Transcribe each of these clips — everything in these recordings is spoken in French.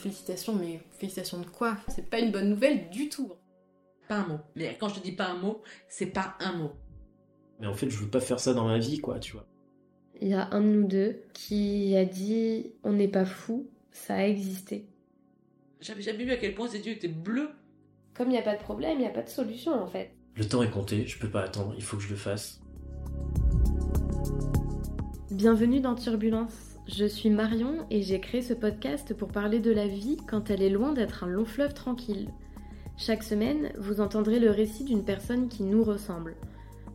Félicitations, mais félicitations de quoi? C'est pas une bonne nouvelle du tout. Pas un mot. Mais quand je te dis pas un mot, c'est pas un mot. Mais en fait, je veux pas faire ça dans ma vie, quoi, tu vois. Il y a un de nous deux qui a dit on n'est pas fou, ça a existé. J'avais jamais vu à quel point ces yeux étaient bleus. Comme il n'y a pas de problème, il n'y a pas de solution en fait. Le temps est compté, je peux pas attendre, il faut que je le fasse. Bienvenue dans Turbulence. Je suis Marion et j'ai créé ce podcast pour parler de la vie quand elle est loin d'être un long fleuve tranquille. Chaque semaine, vous entendrez le récit d'une personne qui nous ressemble.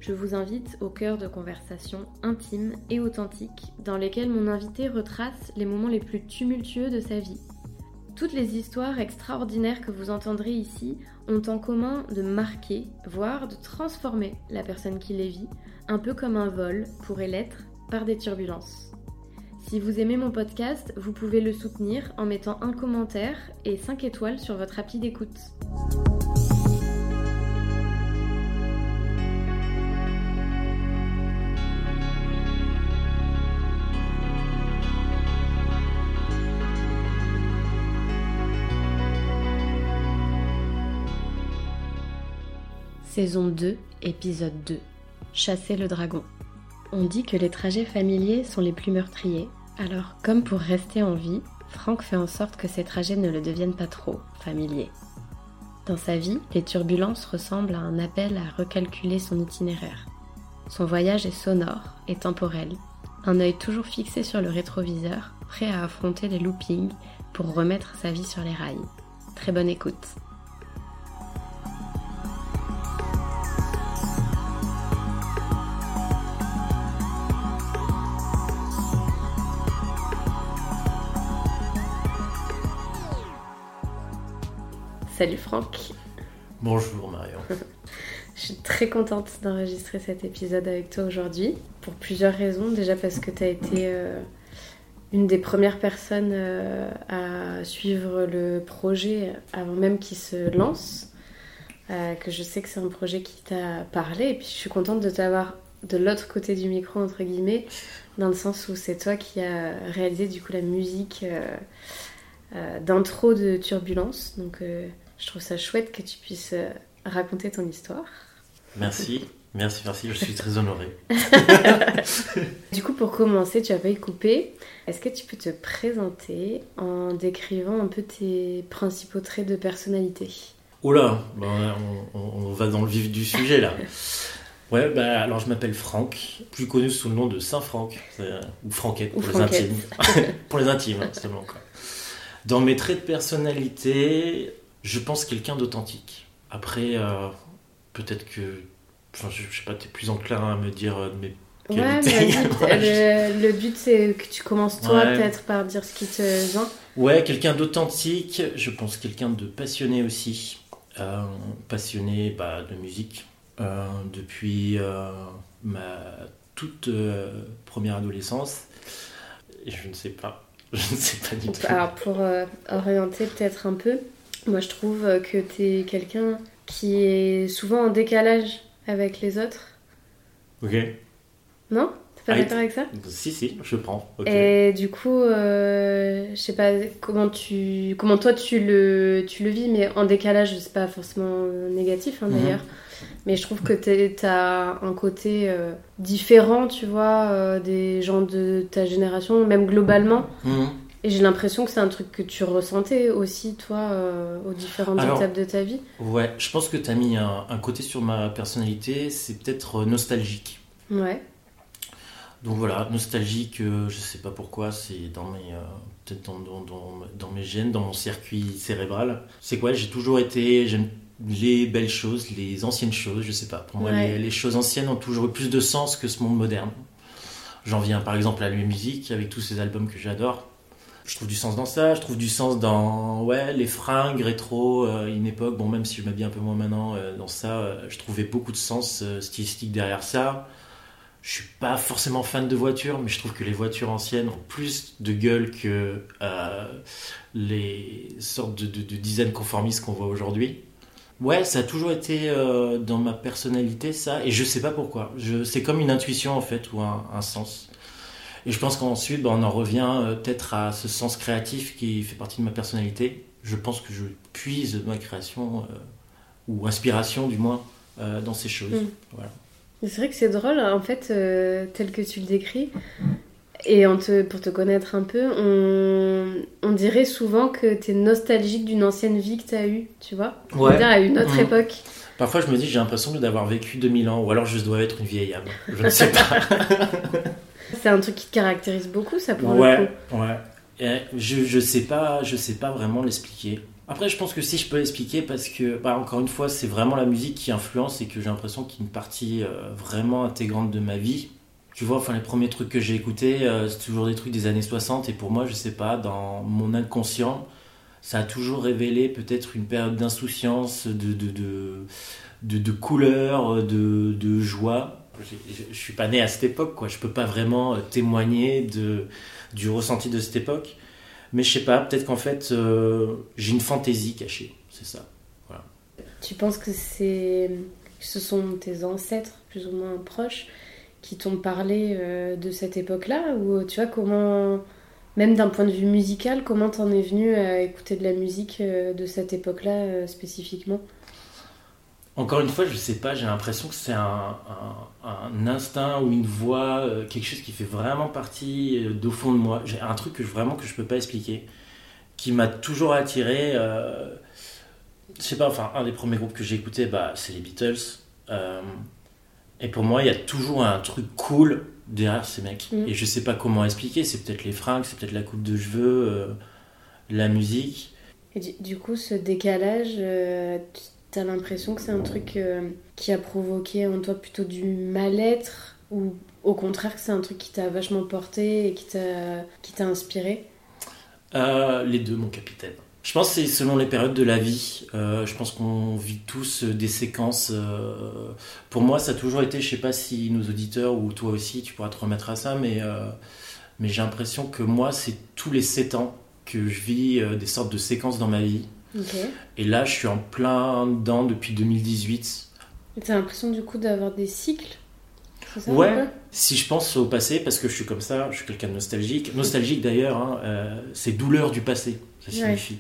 Je vous invite au cœur de conversations intimes et authentiques dans lesquelles mon invité retrace les moments les plus tumultueux de sa vie. Toutes les histoires extraordinaires que vous entendrez ici ont en commun de marquer, voire de transformer la personne qui les vit, un peu comme un vol pourrait l'être par des turbulences. Si vous aimez mon podcast, vous pouvez le soutenir en mettant un commentaire et 5 étoiles sur votre appli d'écoute. Saison 2, épisode 2. Chasser le dragon. On dit que les trajets familiers sont les plus meurtriers. Alors, comme pour rester en vie, Franck fait en sorte que ces trajets ne le deviennent pas trop familiers. Dans sa vie, les turbulences ressemblent à un appel à recalculer son itinéraire. Son voyage est sonore et temporel, un œil toujours fixé sur le rétroviseur, prêt à affronter les loopings pour remettre sa vie sur les rails. Très bonne écoute. Salut Franck. Bonjour Marion. Je suis très contente d'enregistrer cet épisode avec toi aujourd'hui, pour plusieurs raisons. Déjà parce que tu as été euh, une des premières personnes euh, à suivre le projet avant même qu'il se lance. Euh, que je sais que c'est un projet qui t'a parlé. Et puis je suis contente de t'avoir de l'autre côté du micro, entre guillemets, dans le sens où c'est toi qui as réalisé du coup la musique d'intro de Turbulence. Donc je trouve ça chouette que tu puisses euh, raconter ton histoire. Merci, merci, merci, je suis très honorée. du coup, pour commencer, tu as y couper. Est-ce que tu peux te présenter en décrivant un peu tes principaux traits de personnalité? Oula, ben, on, on, va dans le vif du sujet là. Ouais, bah, alors je m'appelle Franck, plus connu sous le nom de Saint-Franck, ou Franquette pour les intimes. pour les intimes, seulement. Quoi. Dans mes traits de personnalité, je pense quelqu'un d'authentique. Après, euh, peut-être que. Enfin, je, sais pas, tu es plus enclin à me dire euh, mes Ouais, le, le, but c'est que tu commences toi peut-être par dire ce qui te vient. Ouais, quelqu'un d'authentique, je pense quelqu'un de passionné aussi. Euh, passionné bah, de musique depuis ma toute première adolescence. Et je ne sais pas. Je ne sais pas du tout. Alors pour orienter peut-être un peu, moi, je trouve que tu es quelqu'un qui est souvent en décalage avec les autres. Ok. Non? T'es pas ah, d'accord avec ça? Si, si, je prends. Et du coup, euh, je sais pas comment tu, comment toi tu le, tu le vis, mais en décalage, c'est pas forcément négatif hein, d'ailleurs. Mhm. Mais je trouve que t'as un côté euh, différent, tu vois, euh, des gens de ta génération, même globalement. Mhm. Et j'ai l'impression que c'est un truc que tu ressentais aussi, toi, euh, aux différentes étapes de ta vie? Ouais, je pense que tu as mis un, côté sur ma personnalité, c'est peut-être euh, nostalgique. Ouais. Donc voilà, nostalgique, euh, je sais pas pourquoi, c'est dans mes, peut-être dans, dans, dans, mes gènes, dans mon circuit cérébral. C'est quoi? J'ai toujours été, j'aime les belles choses, les anciennes choses, je sais pas. Pour moi, les, les, choses anciennes ont toujours eu plus de sens que ce monde moderne. J'en viens par exemple à la musique, avec tous ces albums que j'adore je trouve du sens dans ça, je trouve du sens dans ouais, les fringues rétro, euh, une époque, bon même si je m'habille un peu moins maintenant euh, dans ça, euh, je trouvais beaucoup de sens stylistique derrière ça. Je suis pas forcément fan de voitures, mais je trouve que les voitures anciennes ont plus de gueule que les sortes de, de, design conformistes qu'on voit aujourd'hui. Ouais, ça a toujours été dans ma personnalité ça, et je sais pas pourquoi. C'est comme une intuition en fait ou un, un sens. Et je pense qu'ensuite, bah, on en revient euh, peut-être à ce sens créatif qui fait partie de ma personnalité. Je pense que je puise ma création, euh, ou inspiration du moins, euh, dans ces choses. Mm. Voilà. C'est vrai que c'est drôle, en fait, euh, tel que tu le décris. Et on te- pour te connaître un peu, on, on dirait souvent que tu es nostalgique d'une ancienne vie que tu as eue, tu vois? Ouais. À une autre Mm. époque. Parfois, je me dis, j'ai l'impression d'avoir vécu 2000 ans, ou alors je dois être une vieille âme. Je ne sais pas. C'est un truc qui te caractérise beaucoup, ça, pour le ouais, coup. ouais. Et je, je sais pas, je sais pas vraiment l'expliquer. Après, je pense que si je peux l'expliquer, parce que, bah, encore une fois, c'est vraiment la musique qui influence et que j'ai l'impression qu'il y a une partie euh, vraiment intégrante de ma vie. Tu vois, enfin, les premiers trucs que j'ai écoutés, euh, c'est toujours des trucs des années 60, et pour moi, je sais pas, dans mon inconscient, ça a toujours révélé peut-être une période d'insouciance, de, de, de, de, de couleur, de, de joie. Je, je suis pas né à cette époque, quoi. Je peux pas vraiment euh, témoigner de, du ressenti de cette époque. Mais je sais pas, peut-être qu'en fait, euh, j'ai une fantaisie cachée, c'est ça. Tu penses que ce sont tes ancêtres, plus ou moins proches, qui t'ont parlé euh, de cette époque-là? Ou tu vois, comment, même d'un point de vue musical, comment t'en es venu à écouter de la musique de cette époque-là spécifiquement? Encore une fois, je sais pas, j'ai l'impression que c'est un, un- un instinct ou une voix, euh, quelque chose qui fait vraiment partie euh, d'au fond de moi. J'ai un truc que je, vraiment que je peux pas expliquer, qui m'a toujours attiré. euh, je sais pas, enfin, un des premiers groupes que j'ai écouté, bah, c'est les Beatles. Euh, et pour moi, il y a toujours un truc cool derrière ces mecs. Mm. Et je sais pas comment expliquer, c'est peut-être les fringues, c'est peut-être la coupe de cheveux, euh, la musique. Et du, du coup, ce décalage, t'as l'impression que c'est un truc euh, qui a provoqué en toi plutôt du mal-être ou au contraire que c'est un truc qui t'a vachement porté et qui t'a inspiré? Euh, les deux, mon capitaine. Je pense que c'est selon les périodes de la vie. Euh, je pense qu'on vit tous des séquences. Pour moi, ça a toujours été, je sais pas si nos auditeurs ou toi aussi, tu pourras te remettre à ça, mais, mais j'ai l'impression que moi, c'est tous les 7 ans que je vis des sortes de séquences dans ma vie. Et là, je suis en plein dedans depuis 2018. Et T'as l'impression du coup d'avoir des cycles? Ça, Ouais. Si je pense au passé, parce que je suis comme ça, je suis quelqu'un de nostalgique. Nostalgique d'ailleurs, hein, euh, c'est douleur du passé, ça Ouais. signifie.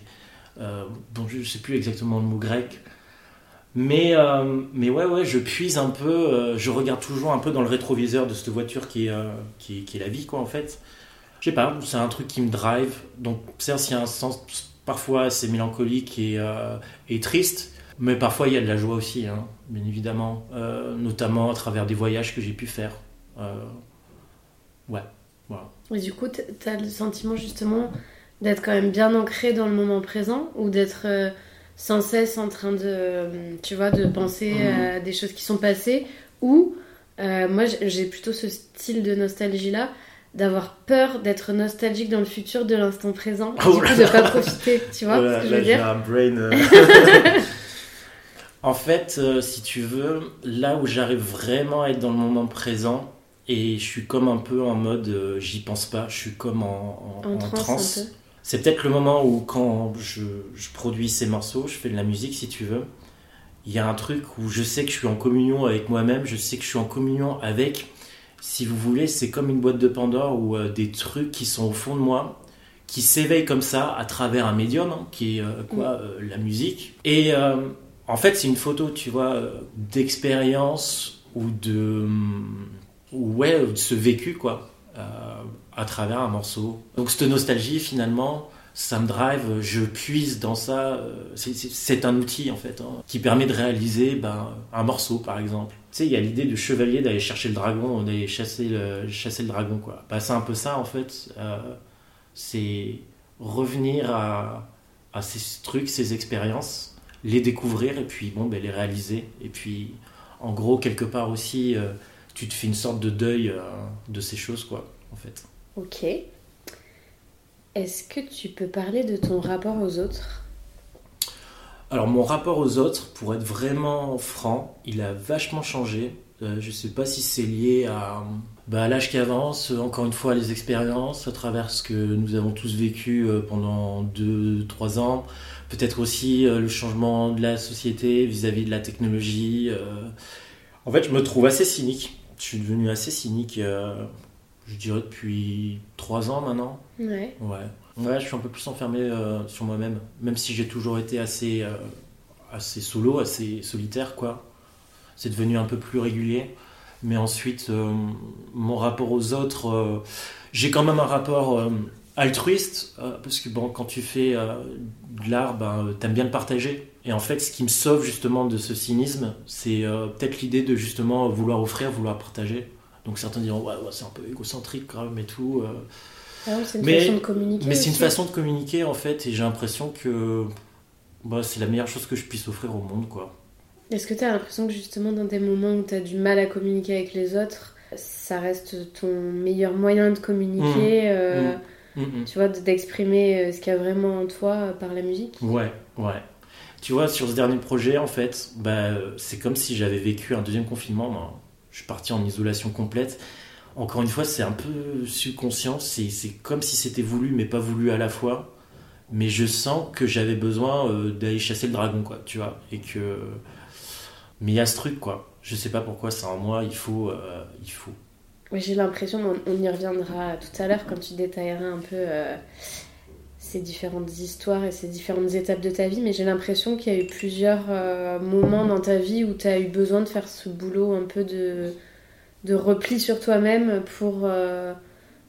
Euh, bon, je sais plus exactement le mot grec. Mais, euh, mais ouais, ouais, je puise un peu, euh, je regarde toujours un peu dans le rétroviseur de cette voiture qui est, qui, qui est la vie, quoi, en fait. Je sais pas, c'est un truc qui me drive. Donc, certes, il y a un sens parfois assez mélancolique et, euh, et triste, mais parfois il y a de la joie aussi, hein, bien évidemment, Euh, notamment à travers des voyages que j'ai pu faire. Euh, ouais, voilà. Et du coup, t- t'as le sentiment justement d'être quand même bien ancré dans le moment présent ou d'être sans cesse en train de, tu vois, de penser à des choses qui sont passées ou moi j'ai j'ai plutôt ce style de nostalgie là d'avoir peur d'être nostalgique dans le futur de l'instant présent. Et Oh du coup de pas profiter tu vois ce que je veux dire un brain, euh. en fait, euh, si tu veux, là où j'arrive vraiment à être dans le moment présent, et je suis comme un peu en mode euh, j'y pense pas, je suis comme en, en- en en transe, C'est peut-être le moment où quand je, je produis ces morceaux, je fais de la musique si tu veux, il y a un truc où je sais que je suis en communion avec moi-même, je sais que je suis en communion avec, si vous voulez, c'est comme une boîte de Pandore où euh, des trucs qui sont au fond de moi, qui s'éveillent comme ça à travers un médium, hein, qui est euh, quoi, euh, la musique. Et en fait, c'est une photo, tu vois, d'expérience ou de, ou ouais, de ce vécu quoi, à travers un morceau. Donc cette nostalgie finalement, ça me drive, je puise dans ça. c'est un outil en fait hein, qui permet de réaliser ben, un morceau par exemple. Sais, il y a l'idée du chevalier d'aller chercher le dragon, d'aller chasser le, chasser le dragon quoi. Bah, c'est un peu ça en fait. euh, c'est revenir à, ces trucs, ces expériences, les découvrir et puis bon, ben, les réaliser. Et puis en gros quelque part aussi, euh, tu te fais une sorte de deuil euh, de ces choses quoi en fait. ok est-ce que tu peux parler de ton rapport aux autres? Alors mon rapport aux autres, pour être vraiment franc, il a vachement changé. Euh, je sais pas si c'est lié à, bah, l'âge qui avance, euh, encore une fois les expériences, à travers ce que nous avons tous vécu euh, pendant 2-3 ans. Peut-être aussi euh, le changement de la société vis-à-vis de la technologie. euh. En fait, je me trouve assez cynique. Je suis devenu assez cynique. je dirais depuis trois ans maintenant. Ouais. Ouais. Ouais, je suis un peu plus enfermé euh, sur moi-même, même si j'ai toujours été assez, euh, assez solo, assez solitaire, quoi. C'est devenu un peu plus régulier. Mais ensuite, euh, mon rapport aux autres, j'ai quand même un rapport altruiste, parce que bon, quand tu fais de l'art, ben, t'aimes bien le partager. Et en fait, ce qui me sauve justement de ce cynisme, c'est peut-être l'idée de justement vouloir offrir, vouloir partager. Donc certains diront, ouais c'est un peu égocentrique quand même et tout. Ah oui, c'est une Mais- façon de communiquer. Mais c'est une façon de communiquer en fait, et j'ai l'impression que bah, c'est la meilleure chose que je puisse offrir au monde, quoi. Est-ce que tu as l'impression que justement dans des moments où tu as du mal à communiquer avec les autres, ça reste ton meilleur moyen de communiquer, euh, Mm, mm. tu vois, de- d'exprimer euh, ce qu'il y a vraiment en toi euh, par la musique? Ouais, ouais. Tu vois, sur ce dernier projet, en fait, bah, c'est comme si j'avais vécu un deuxième confinement. Moi. Je suis parti en isolation complète. Encore une fois, c'est un peu subconscient. C'est comme si c'était voulu, mais pas voulu à la fois. Mais je sens que j'avais besoin euh, d'aller chasser le dragon, quoi, tu vois. Et que. Mais il y a ce truc, quoi. Je sais pas pourquoi, c'est en moi, il faut. euh, il faut. Oui, J'ai l'impression, on, y reviendra tout à l'heure quand tu détailleras un peu euh, ces différentes histoires et ces différentes étapes de ta vie, mais j'ai l'impression qu'il y a eu plusieurs moments dans ta vie où tu as eu besoin de faire ce boulot un peu de, de repli sur toi-même pour euh,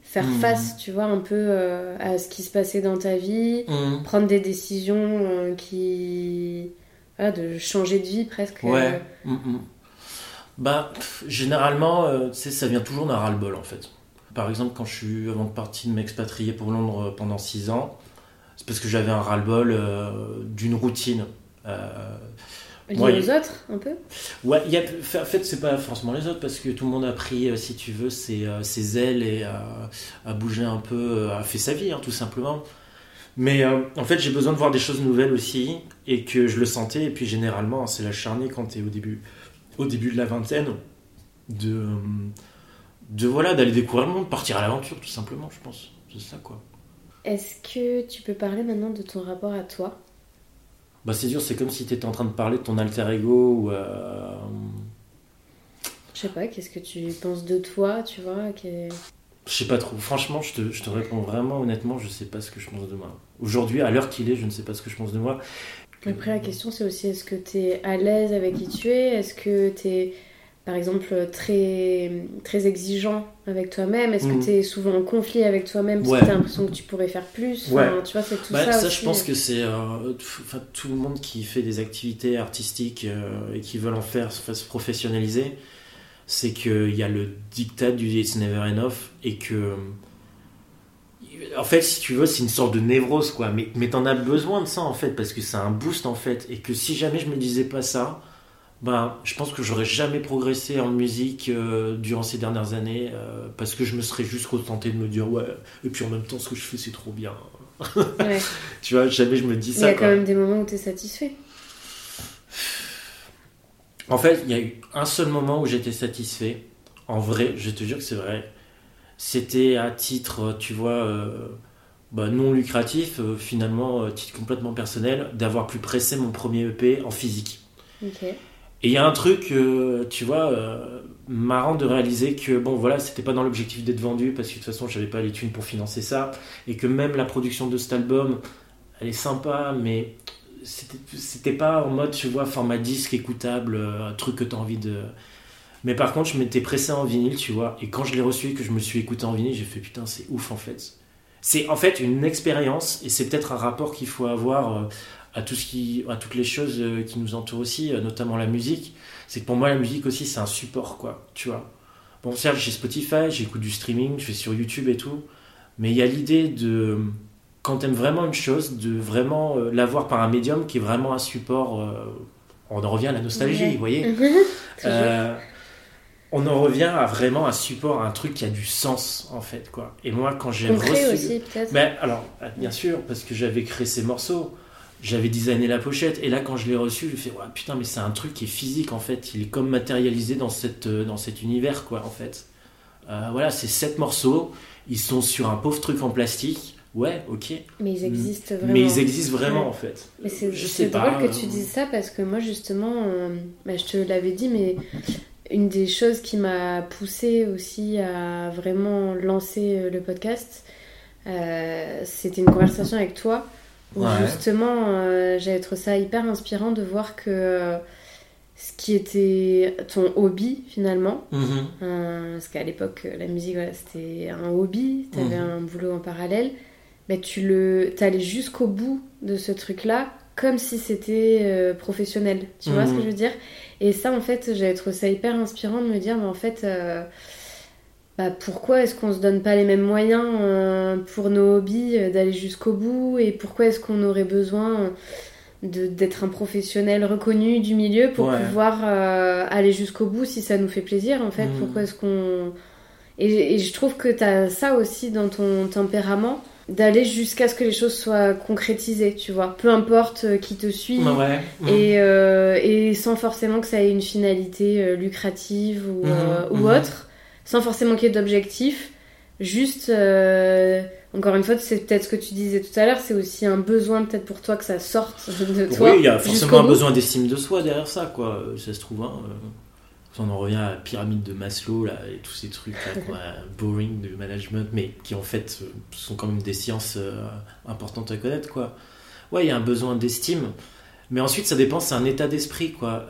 faire Mhm. face, tu vois, un peu euh, à ce qui se passait dans ta vie, prendre des décisions euh, qui... Voilà, de changer de vie presque. Ouais. Mm, mm. Bah, pff, généralement, tu sais, ça vient toujours d'un ras-le-bol en fait. Par exemple, quand je suis avant de partir de m'expatrier pour Londres pendant 6 ans, c'est parce que j'avais un ras-le-bol d'une routine. Euh, Lié Ouais. aux autres, un peu ouais, il y a, en fait, c'est pas forcément les autres parce que tout le monde a pris, euh, si tu veux, ses, euh, ses ailes et a, a bougé un peu, euh, a fait sa vie, hein, tout simplement. Mais euh, en fait, j'ai besoin de voir des choses nouvelles aussi et que je le sentais. Et puis généralement, c'est la charnée quand tu es au début, au début de la vingtaine de, euh, de voilà, d'aller découvrir le monde, partir à l'aventure, tout simplement, je pense. C'est ça quoi. Est-ce que tu peux parler maintenant de ton rapport à toi? Bah, c'est dur, c'est comme si tu étais en train de parler de ton alter ego ou. euh, Je sais pas, qu'est-ce que tu penses de toi, tu vois que- Je sais pas trop. Franchement, je te, je te réponds vraiment honnêtement, je sais pas ce que je pense de moi. Aujourd'hui, à l'heure qu'il est, je ne sais pas ce que je pense de moi. Après, la question, c'est aussi est-ce que tu es à l'aise avec qui tu es? Est-ce que tu es, par exemple, très, très exigeant avec toi-même Est-ce que tu es souvent en conflit avec toi-même parce Ouais. que tu as l'impression que tu pourrais faire plus? Ouais. Enfin, Tu vois, c'est tout Bah, ça, ça, aussi. je pense que c'est euh, tout- le monde qui fait des activités artistiques euh, et qui veulent en faire se se professionnaliser, c'est qu'il y a le dictat du It's never enough et que. En fait, si tu veux, c'est une sorte de névrose, quoi. Mais, mais t'en as besoin de ça, en fait, parce que c'est un boost, en fait. Et que si jamais je me disais pas ça, ben, je pense que j'aurais jamais progressé en musique euh, durant ces dernières années, euh, parce que je me serais juste contenté de me dire, ouais, et puis en même temps, ce que je fais, c'est trop bien. Ouais. Tu vois, jamais je me dis Il y ça. a quoi. quand même des moments où tu es satisfait. En fait, il y a eu un seul moment où j'étais satisfait. En vrai, je te jure que c'est vrai. C'était à titre, euh, tu vois, euh, bah, non lucratif, finalement, titre complètement personnel, d'avoir pu presser mon premier EP en physique. Ok. Et il y a un truc, euh, tu vois, euh, marrant de réaliser que, bon, voilà, c'était pas dans l'objectif d'être vendu, parce que de toute façon, j'avais pas les thunes pour financer ça, et que même la production de cet album, elle est sympa, mais c'était pas en mode, tu vois, format disque écoutable, euh, un truc que t'as envie de. Mais par contre, je m'étais pressé en vinyle, tu vois, et quand je l'ai reçu et que je me suis écouté en vinyle, j'ai fait putain, c'est ouf en fait. C'est en fait une expérience, et c'est peut-être un rapport qu'il faut avoir. À, tout ce qui, à toutes les choses euh, qui nous entourent aussi, euh, notamment la musique. C'est que pour moi, la musique aussi, c'est un support, quoi, tu vois. Bon, certes, j'ai Spotify, j'écoute du streaming, je vais sur YouTube et tout, mais il y a l'idée de, quand t'aimes vraiment une chose, de vraiment euh, l'avoir par un médium qui est vraiment un support. euh, on en revient à la nostalgie, Ouais. vous voyez euh, on en revient à vraiment un support, à un truc qui a du sens, en fait, quoi. Et moi, quand j'ai reçu... aussi, peut-être. Ben, alors, bien sûr, parce que j'avais créé ces morceaux, j'avais designé la pochette, et là, quand je l'ai reçu, je fais, ouais, putain, mais c'est un truc qui est physique, en fait. Il est comme matérialisé dans, cette, euh, dans cet univers, quoi, en fait. Euh, voilà, c'est sept morceaux, ils sont sur un pauvre truc en plastique. Ouais, ok. Mais ils existent vraiment. Mais ils existent vraiment, Ouais. en fait. Mais c'est Je sais drôle pas, que tu euh, dises ça parce que moi justement, euh, bah, je te l'avais dit, mais une des choses qui m'a poussée aussi à vraiment lancer le podcast, euh, c'était une conversation avec toi où Ouais. justement euh, j'avais trouvé ça hyper inspirant de voir que euh, ce qui était ton hobby finalement, Mhm. euh, parce qu'à l'époque euh, la musique voilà, c'était un hobby, t'avais Mhm. un boulot en parallèle, mais tu le t'allais jusqu'au bout de ce truc là comme si c'était euh, professionnel, tu vois ce Mhm. que je veux dire? Et ça en fait j'avais trouvé ça hyper inspirant de me dire mais en fait bah, pourquoi est-ce qu'on se donne pas les mêmes moyens euh, pour nos hobbies euh, d'aller jusqu'au bout? Et pourquoi est-ce qu'on aurait besoin de- d'être un professionnel reconnu du milieu pour Ouais. pouvoir euh, aller jusqu'au bout si ça nous fait plaisir en fait? Mhm. pourquoi est-ce qu'on et, et je trouve que tu as ça aussi dans ton tempérament d'aller jusqu'à ce que les choses soient concrétisées tu vois? Peu importe euh, qui te suit Ouais. Mhm. et, euh, et sans forcément que ça ait une finalité euh, lucrative ou, euh, ou mhm. autre, sans forcément qu'il y ait d'objectif. Juste, euh, encore une fois, c'est peut-être ce que tu disais tout à l'heure, c'est aussi un besoin peut-être pour toi que ça sorte de toi. Oui, il y a forcément un bout. besoin d'estime de soi derrière ça, quoi. Ça se trouve, hein. euh, On en revient à la pyramide de Maslow, là, et tous ces trucs là, qu'on a boring de management, mais qui en fait euh, sont quand même des sciences euh, importantes à connaître, quoi. Ouais, il y a un besoin d'estime, mais ensuite ça dépend, c'est un état d'esprit, quoi.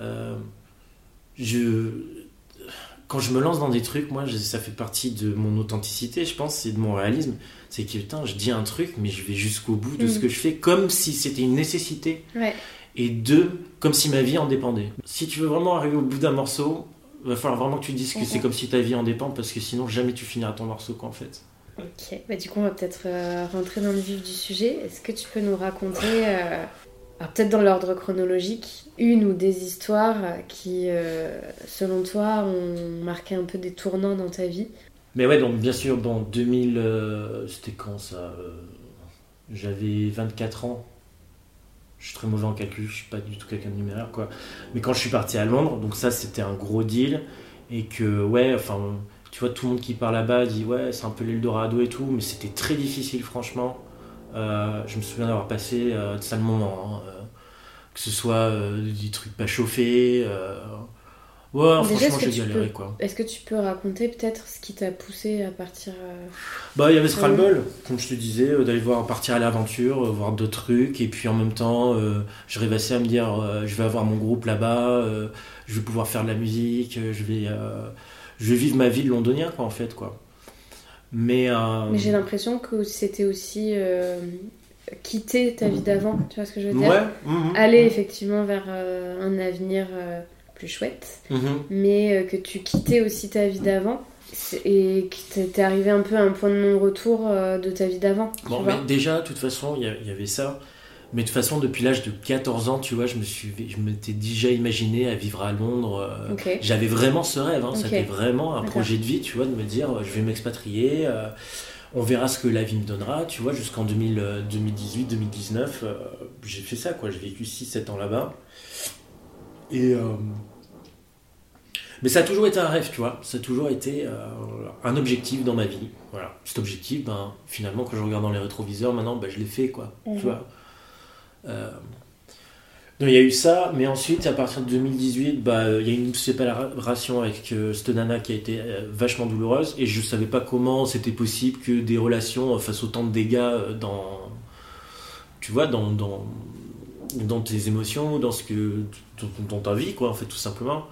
Je... Quand je me lance dans des trucs, moi, je- ça fait partie de mon authenticité, je pense, et de mon réalisme. C'est que, putain, je dis un truc, mais je vais jusqu'au bout de Mm. ce que je fais, comme si c'était une nécessité Ouais. et deux, comme si ma vie en dépendait. Si tu veux vraiment arriver au bout d'un morceau, va falloir vraiment que tu dises que c'est comme si ta vie en dépend parce que sinon jamais tu finiras ton morceau quoi en fait. Ok, bah, du coup, on va peut-être euh, rentrer dans le vif du sujet. Est-ce que tu peux nous raconter, euh, alors peut-être dans l'ordre chronologique, une ou des histoires qui, euh, selon toi, ont marqué un peu des tournants dans ta vie Mais ouais donc bien sûr dans 2000 euh, c'était quand ça euh, J'avais 24 ans. Je suis très mauvais en calcul, je suis pas du tout quelqu'un de numéraire quoi. Mais quand je suis parti à Londres, donc ça c'était un gros deal et que ouais enfin tu vois tout le monde qui part là-bas dit ouais c'est un peu l'Eldorado et tout mais c'était très difficile franchement. Je me souviens d'avoir passé de hein, euh, que ce soit euh, des trucs pas chauffés. euh, Ouais, Déjà, franchement j'ai galéré peux- quoi. Est-ce que tu peux raconter peut-être ce qui t'a poussé à partir euh, Bah, il y avait ce ras-le-bol, comme je te disais, euh, d'aller voir partir à l'aventure, euh, voir d'autres trucs, et puis en même temps, je rêvassais à me dire, je vais avoir mon groupe là-bas, je vais pouvoir faire de la musique, je vais, je vais vivre ma vie de londonien, quoi, en fait, quoi. Mais, Mais j'ai l'impression que c'était aussi quitter ta vie d'avant, tu vois ce que je veux dire ouais, mhm, Aller mhm, effectivement vers euh, un avenir euh, plus chouette, mhm. mais euh, que tu quittais aussi ta vie d'avant et que t'étais arrivé un peu à un point de non-retour de ta vie d'avant. tu Bon, mais déjà, de toute façon, il y, avait ça. Mais de toute façon, depuis l'âge de 14 ans, tu vois, je me suis, je m'étais déjà imaginé à vivre à Londres. J'avais vraiment ce rêve, hein. C'était vraiment un projet de vie, tu vois, de me dire, je vais m'expatrier, on verra ce que la vie me donnera, tu vois, jusqu'en 2000, euh, 2018, 2019, euh, j'ai fait ça, quoi, j'ai vécu 6-7 ans là-bas. Et... euh, Mais ça a toujours été un rêve, tu vois, ça a toujours été euh, un objectif dans ma vie, voilà. Cet objectif, ben, finalement, quand je regarde dans les rétroviseurs, maintenant, ben, je l'ai fait, quoi, tu vois. Donc il y a eu ça, mais ensuite à partir de 2018, bah, euh, il y a eu une séparation avec euh, cette nana qui a été euh, vachement douloureuse et je savais pas comment c'était possible que des relations fassent autant de dégâts dans, tu vois, dans, dans, dans tes émotions, dans ce que, dans, dans ta vie quoi, en fait tout simplement.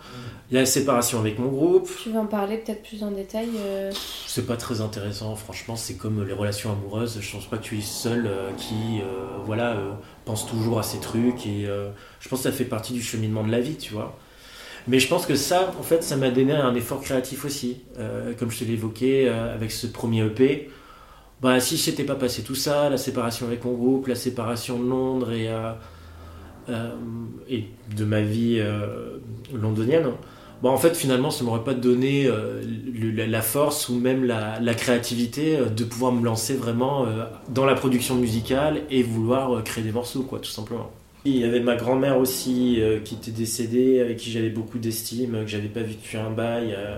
Il y a la séparation avec mon groupe, Tu veux en parler peut-être plus en détail euh, c'est pas très intéressant, franchement. C'est comme les relations amoureuses. Je pense pas que tu es seul euh, qui, euh, voilà, euh, pense toujours à ces trucs. Et euh, je pense que ça fait partie du cheminement de la vie, tu vois. Mais je pense que ça, en fait, ça m'a donné un effort créatif aussi. Euh, comme je te l'ai évoqué euh, avec ce premier EP. Bah, si je s'était pas passé tout ça, la séparation avec mon groupe, la séparation de Londres et, euh, et de ma vie euh, londonienne, Bon, en fait, finalement, ça m'aurait pas donné euh, la- force ou même la, créativité euh, de pouvoir me lancer vraiment euh, dans la production musicale et vouloir euh, créer des morceaux, quoi, tout simplement. Il y avait ma grand-mère aussi euh, qui était décédée, avec qui j'avais beaucoup d'estime, que j'avais pas vu un bail. euh.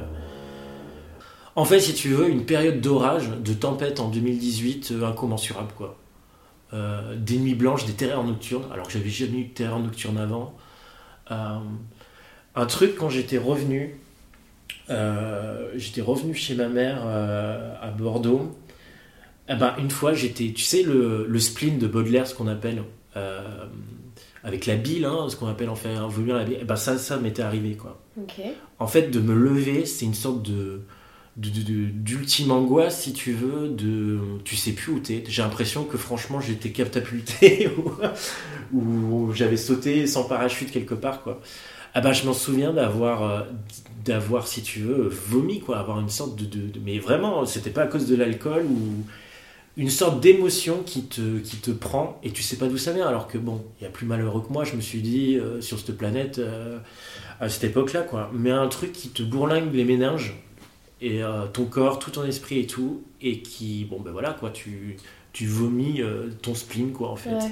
En fait, si tu veux, une période d'orage, de tempête en 2018, euh, incommensurable, quoi. Euh, des nuits blanches, des terreurs nocturnes, alors que j'avais jamais eu de terreur nocturne avant. Euh, un truc quand j'étais revenu euh, j'étais revenu chez ma mère à Bordeaux. Eh ben, une fois, j'étais, tu sais, le, le spleen de Baudelaire, ce qu'on appelle, avec la bile, hein, ce qu'on appelle en fait un vomir la bile, eh ben, ça, ça m'était arrivé, quoi. En fait, de me lever, c'est une sorte de- d'ultime angoisse, si tu veux, de tu sais plus où t'es. J'ai l'impression que franchement j'étais catapulté ou, j'avais sauté sans parachute quelque part, quoi. Ah ben, je m'en souviens d'avoir, euh, d'avoir, si tu veux, vomi, quoi, avoir une sorte de, mais vraiment, c'était pas à cause de l'alcool ou une sorte d'émotion qui te, qui te prend et tu sais pas d'où ça vient. Alors que bon, il y a plus malheureux que moi, je me suis dit euh, sur cette planète euh, à cette époque-là, quoi. Mais un truc qui te bourlingue les méninges et euh, ton corps, tout ton esprit et tout, et qui, bon ben voilà, quoi, tu, tu vomis euh, ton spleen, quoi, en fait. Ouais.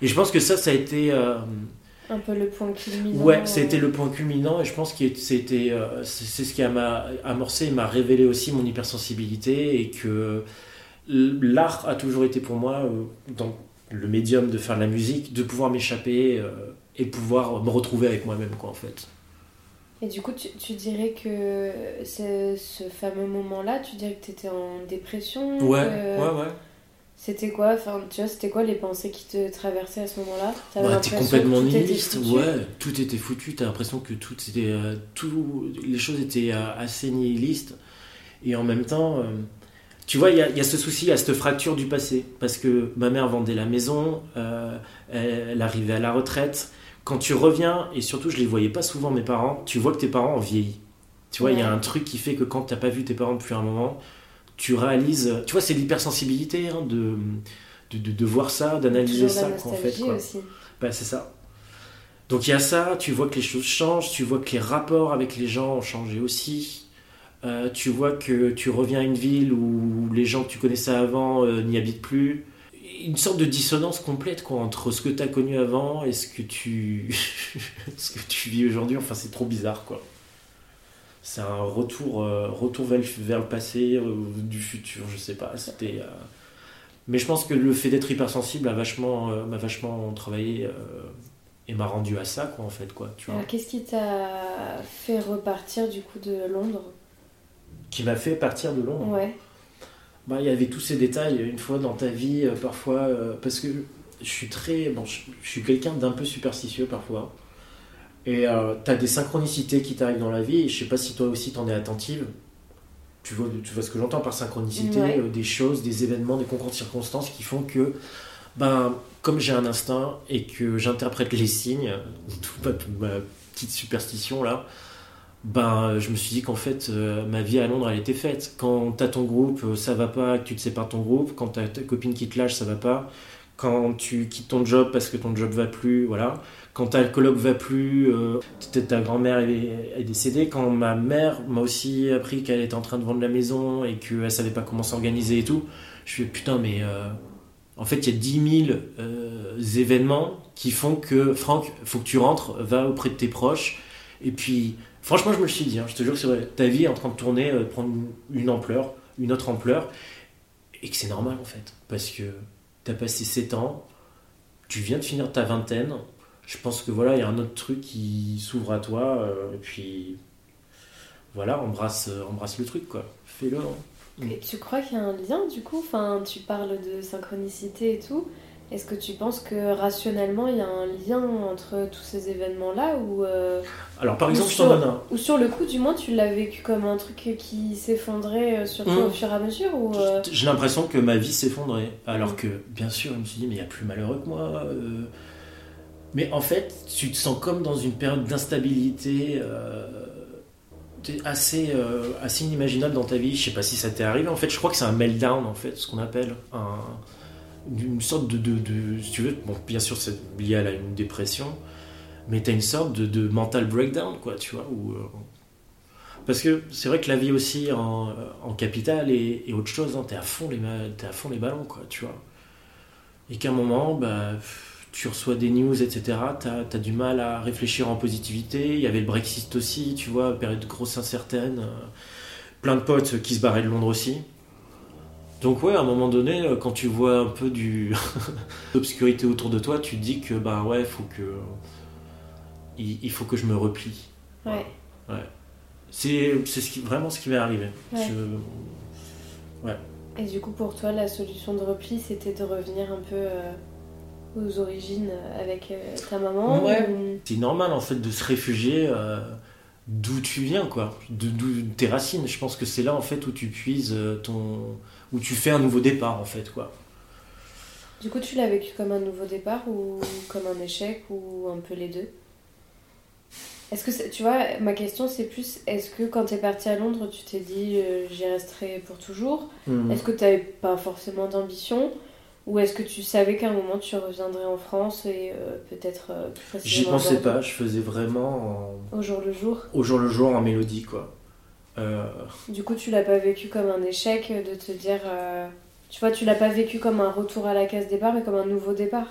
Et je pense que ça, ça a été. euh, Un peu le point culminant. Ouais, ça a été euh, le point culminant et je pense que c'était, c'est ce qui a m'a amorcé et m'a révélé aussi mon hypersensibilité et que l'art a toujours été pour moi, dans le médium de faire de la musique, de pouvoir m'échapper et pouvoir me retrouver avec moi-même, quoi, en fait. Et du coup, tu, tu dirais que ce, ce fameux moment-là, tu dirais que tu étais en dépression Ouais, que- ouais, ouais. C'était quoi Enfin, tu vois, c'était quoi les pensées qui te traversaient à ce moment-là? Ouais, t'es l'impression complètement nihiliste. Ouais, tout était foutu. T'as l'impression que tout était, euh, tout, les choses étaient euh, assez nihilistes. Et en même temps, euh, tu vois, il y, y a ce souci, il y a cette fracture du passé. Parce que ma mère vendait la maison, euh, elle, elle arrivait à la retraite. Quand tu reviens, et surtout, je les voyais pas souvent, mes parents, tu vois que tes parents ont vieilli. Tu vois, il y a un truc qui fait que quand t'as pas vu tes parents depuis un moment, tu réalises. Tu vois, c'est l'hypersensibilité hein, de, de, de, de voir ça, d'analyser ça, quoi, en fait. nostalgie Quoi. aussi. Bah, c'est ça. Donc il y a ça, tu vois que les choses changent, tu vois que les rapports avec les gens ont changé aussi. Euh, tu vois que tu reviens à une ville où les gens que tu connaissais avant euh, n'y habitent plus. Une sorte de dissonance complète quoi, entre ce que tu as connu avant et ce que tu, ce que tu vis aujourd'hui. Enfin, c'est trop bizarre. quoi. C'est un retour, euh, retour vers, le- vers le passé, euh, du futur, je sais pas. C'était. euh, Mais je pense que le fait d'être hypersensible a vachement, euh, m'a vachement travaillé et m'a rendu à ça, quoi, en fait, quoi, tu vois. Qu'est-ce qui t'a fait repartir du coup de Londres? Qui m'a fait partir de Londres. Ouais. Bah, il y avait tous ces détails une fois dans ta vie, euh, parfois, euh, parce que je suis très, bon, je, je suis quelqu'un d'un peu superstitieux parfois. Et tu as des synchronicités qui t'arrivent dans la vie, et je sais pas si toi aussi t'en es attentive. Tu vois, tu vois ce que j'entends par synchronicité, Ouais. euh, des choses, des événements, des concours de circonstances qui font que, ben, comme j'ai un instinct et que j'interprète les signes, toute ma, ma petite superstition là, ben, je me suis dit qu'en fait, euh, ma vie à Londres, elle était faite. Quand t'as ton groupe, euh, ça va pas, que tu te sépares de ton groupe. Quand t'as ta copine qui te lâche, ça va pas. Quand tu quittes ton job parce que ton job va plus, voilà. Quand ta coloc va plus, euh, ta grand-mère est, décédée. Quand ma mère m'a aussi appris qu'elle était en train de vendre la maison et qu'elle savait pas comment s'organiser et tout, je fais putain, mais euh, en fait, il y a 10 000 euh, événements qui font que, Franck, faut que tu rentres, va auprès de tes proches. Et puis, franchement, je me suis dit, hein, je te jure que vrai, ta vie est en train de tourner, euh, prendre une, ampleur, une autre ampleur, et que c'est normal en fait, parce que tu as passé 7 ans, tu viens de finir ta vingtaine, je pense que voilà, il y a un autre truc qui s'ouvre à toi, euh, et puis voilà, embrasse, euh, embrasse le truc, quoi. Fais-le. hein. Tu crois qu'il y a un lien du coup? Enfin, tu parles de synchronicité et tout. Est-ce que tu penses que rationnellement il y a un lien entre tous ces événements-là ou, euh, Alors, par Ou exemple, t'en sur- un. ou sur le coup du moins tu l'as vécu comme un truc qui s'effondrait euh, sur toi Mm. au fur et à mesure ou euh, J'ai l'impression que ma vie s'effondrait. Alors Mm. que, bien sûr, je me suis dit, mais il y a plus malheureux que moi. euh. Mais en fait, tu te sens comme dans une période d'instabilité assez, assez inimaginable dans ta vie. Je sais pas si ça t'est arrivé. En fait, je crois que c'est un meltdown, en fait, ce qu'on appelle. Un, une sorte de, de, tu veux, bon, bien sûr, c'est lié à une dépression. Mais t'as une sorte de, mental breakdown, quoi, tu vois. Où, euh, parce que c'est vrai que la vie aussi en, en capitale est, autre chose. Hein. T'es à fond les t'es à fond les ballons, quoi, tu vois. Et qu'à un moment, bah, tu reçois des news, etc. T'as as du mal à réfléchir en positivité. Il y avait le Brexit aussi, tu vois, période grosse incertaine. euh, plein de potes qui se barraient de Londres aussi. Donc ouais, à un moment donné, euh, quand tu vois un peu du d'obscurité autour de toi, tu te dis que bah ouais, faut que il, il faut que je me replie. ouais. C'est c'est ce qui, vraiment ce qui m'est arrivé. Ouais. Je- Et du coup, pour toi, la solution de repli, c'était de revenir un peu euh, aux origines avec euh, ta maman Ouais. ou- C'est normal en fait de se réfugier euh, d'où tu viens, quoi, de tes racines. Je pense que c'est là en fait où tu puises ton. Où tu fais un nouveau départ en fait, quoi. Du coup, tu l'as vécu comme un nouveau départ ou comme un échec ou un peu les deux? Est-ce que, tu vois, ma question c'est plus, est-ce que quand t'es parti à Londres, tu t'es dit euh, j'y resterai pour toujours? Mhm. Est-ce que t'avais pas forcément d'ambition? Ou est-ce que tu savais qu'à un moment tu reviendrais en France et euh, peut-être euh, plus J'y pensais pas, je faisais vraiment en- Au jour le jour? au jour le jour en mélodie, quoi. Euh, Du coup, tu l'as pas vécu comme un échec de te dire. euh, Tu vois, tu l'as pas vécu comme un retour à la case départ, mais comme un nouveau départ.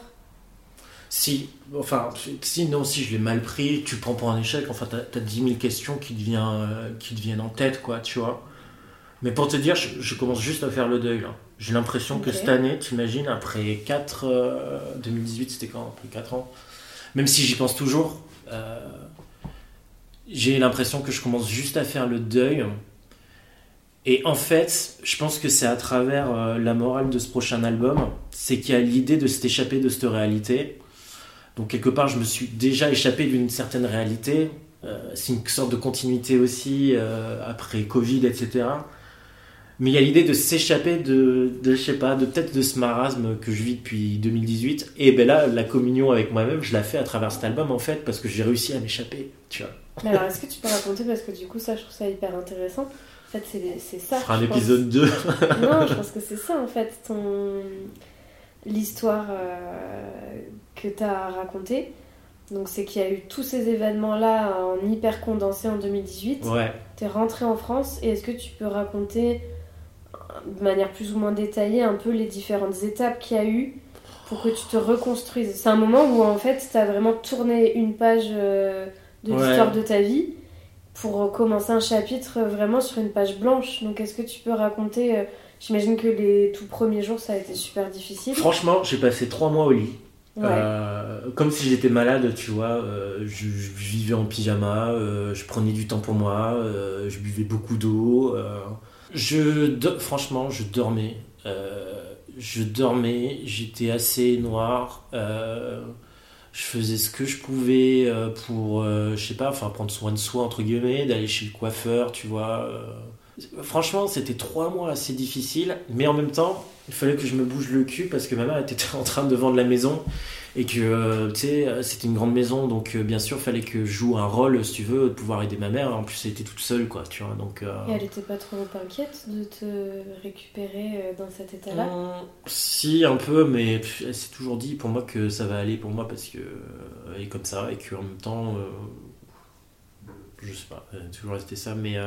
Si, enfin, si, non, si je l'ai mal pris, tu le prends pour un échec, enfin, t'as as 10 000 questions qui, devient, euh, qui te viennent en tête, quoi, tu vois. Mais pour te dire, je, je commence juste à faire le deuil, là. J'ai l'impression que cette année, t'imagines, après 4... euh, 2018, c'était quand? Après 4 ans Même si j'y pense toujours, euh, j'ai l'impression que je commence juste à faire le deuil. Et en fait, je pense que c'est à travers euh, la morale de ce prochain album, c'est qu'il y a l'idée de s'échapper de cette réalité. Donc quelque part, je me suis déjà échappé d'une certaine réalité. Euh, c'est une sorte de continuité aussi euh, après Covid, etc. Mais il y a l'idée de s'échapper de, de, je sais pas, de peut-être de ce marasme que je vis depuis 2018. Et ben là, la communion avec moi-même, je la fais à travers cet album en fait, parce que j'ai réussi à m'échapper, tu vois. Mais alors, est-ce que tu peux raconter Parce que du coup, ça, je trouve ça hyper intéressant. En fait, c'est c'est ça. Fera un pense. épisode 2. non, je pense que c'est ça, en fait, ton... l'histoire euh, que tu as racontée. Donc, c'est qu'il y a eu tous ces événements-là en hyper condensé en 2018. ouais. Tu es rentré en France et est-ce que tu peux raconter de manière plus ou moins détaillée un peu les différentes étapes qu'il y a eu pour que tu te reconstruises? C'est un moment où en fait tu as vraiment tourné une page euh, de Ouais. l'histoire de ta vie pour commencer un chapitre vraiment sur une page blanche. Donc est-ce que tu peux raconter euh, J'imagine que les tout premiers jours ça a été super difficile. Franchement, j'ai passé 3 mois au lit. Ouais. Euh, comme si j'étais malade, tu vois. euh, je, je vivais en pyjama, euh, je prenais du temps pour moi, euh, je buvais beaucoup d'eau. euh. je, do- franchement, je dormais. euh, je dormais, j'étais assez noir. Je faisais ce que je pouvais euh, pour, euh, je sais pas, enfin prendre soin de soi entre guillemets, d'aller chez le coiffeur, tu vois. euh. Franchement, c'était trois mois assez difficiles, mais en même temps, il fallait que je me bouge le cul parce que ma mère était en train de vendre la maison et que euh, tu sais, euh, c'était une grande maison, donc euh, bien sûr, il fallait que je joue un rôle, si tu veux, de pouvoir aider ma mère. En plus, elle était toute seule, quoi, tu vois. Donc, euh, Et elle était pas trop inquiète de te récupérer dans cet état-là? Hum, Si, un peu, mais elle s'est toujours dit pour moi que ça va aller pour moi parce que euh, elle est comme ça et qu'en même temps, je sais pas, elle a toujours resté ça, mais.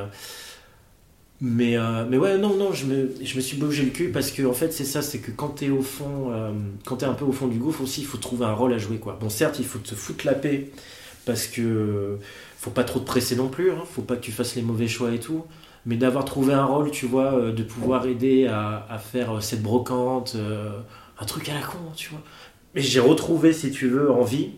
Mais, euh, mais ouais, non, non, je me, je me suis bougé le cul parce que en fait, c'est ça, c'est que quand t'es au fond, euh, quand t'es un peu au fond du gouffre aussi, il faut trouver un rôle à jouer, quoi. Bon, certes, il faut te foutre la paix parce que faut pas trop te presser non plus, hein, faut pas que tu fasses les mauvais choix et tout, mais d'avoir trouvé un rôle, tu vois, euh, de pouvoir aider à, faire euh, cette brocante, un truc à la con, tu vois. Mais j'ai retrouvé, si tu veux, envie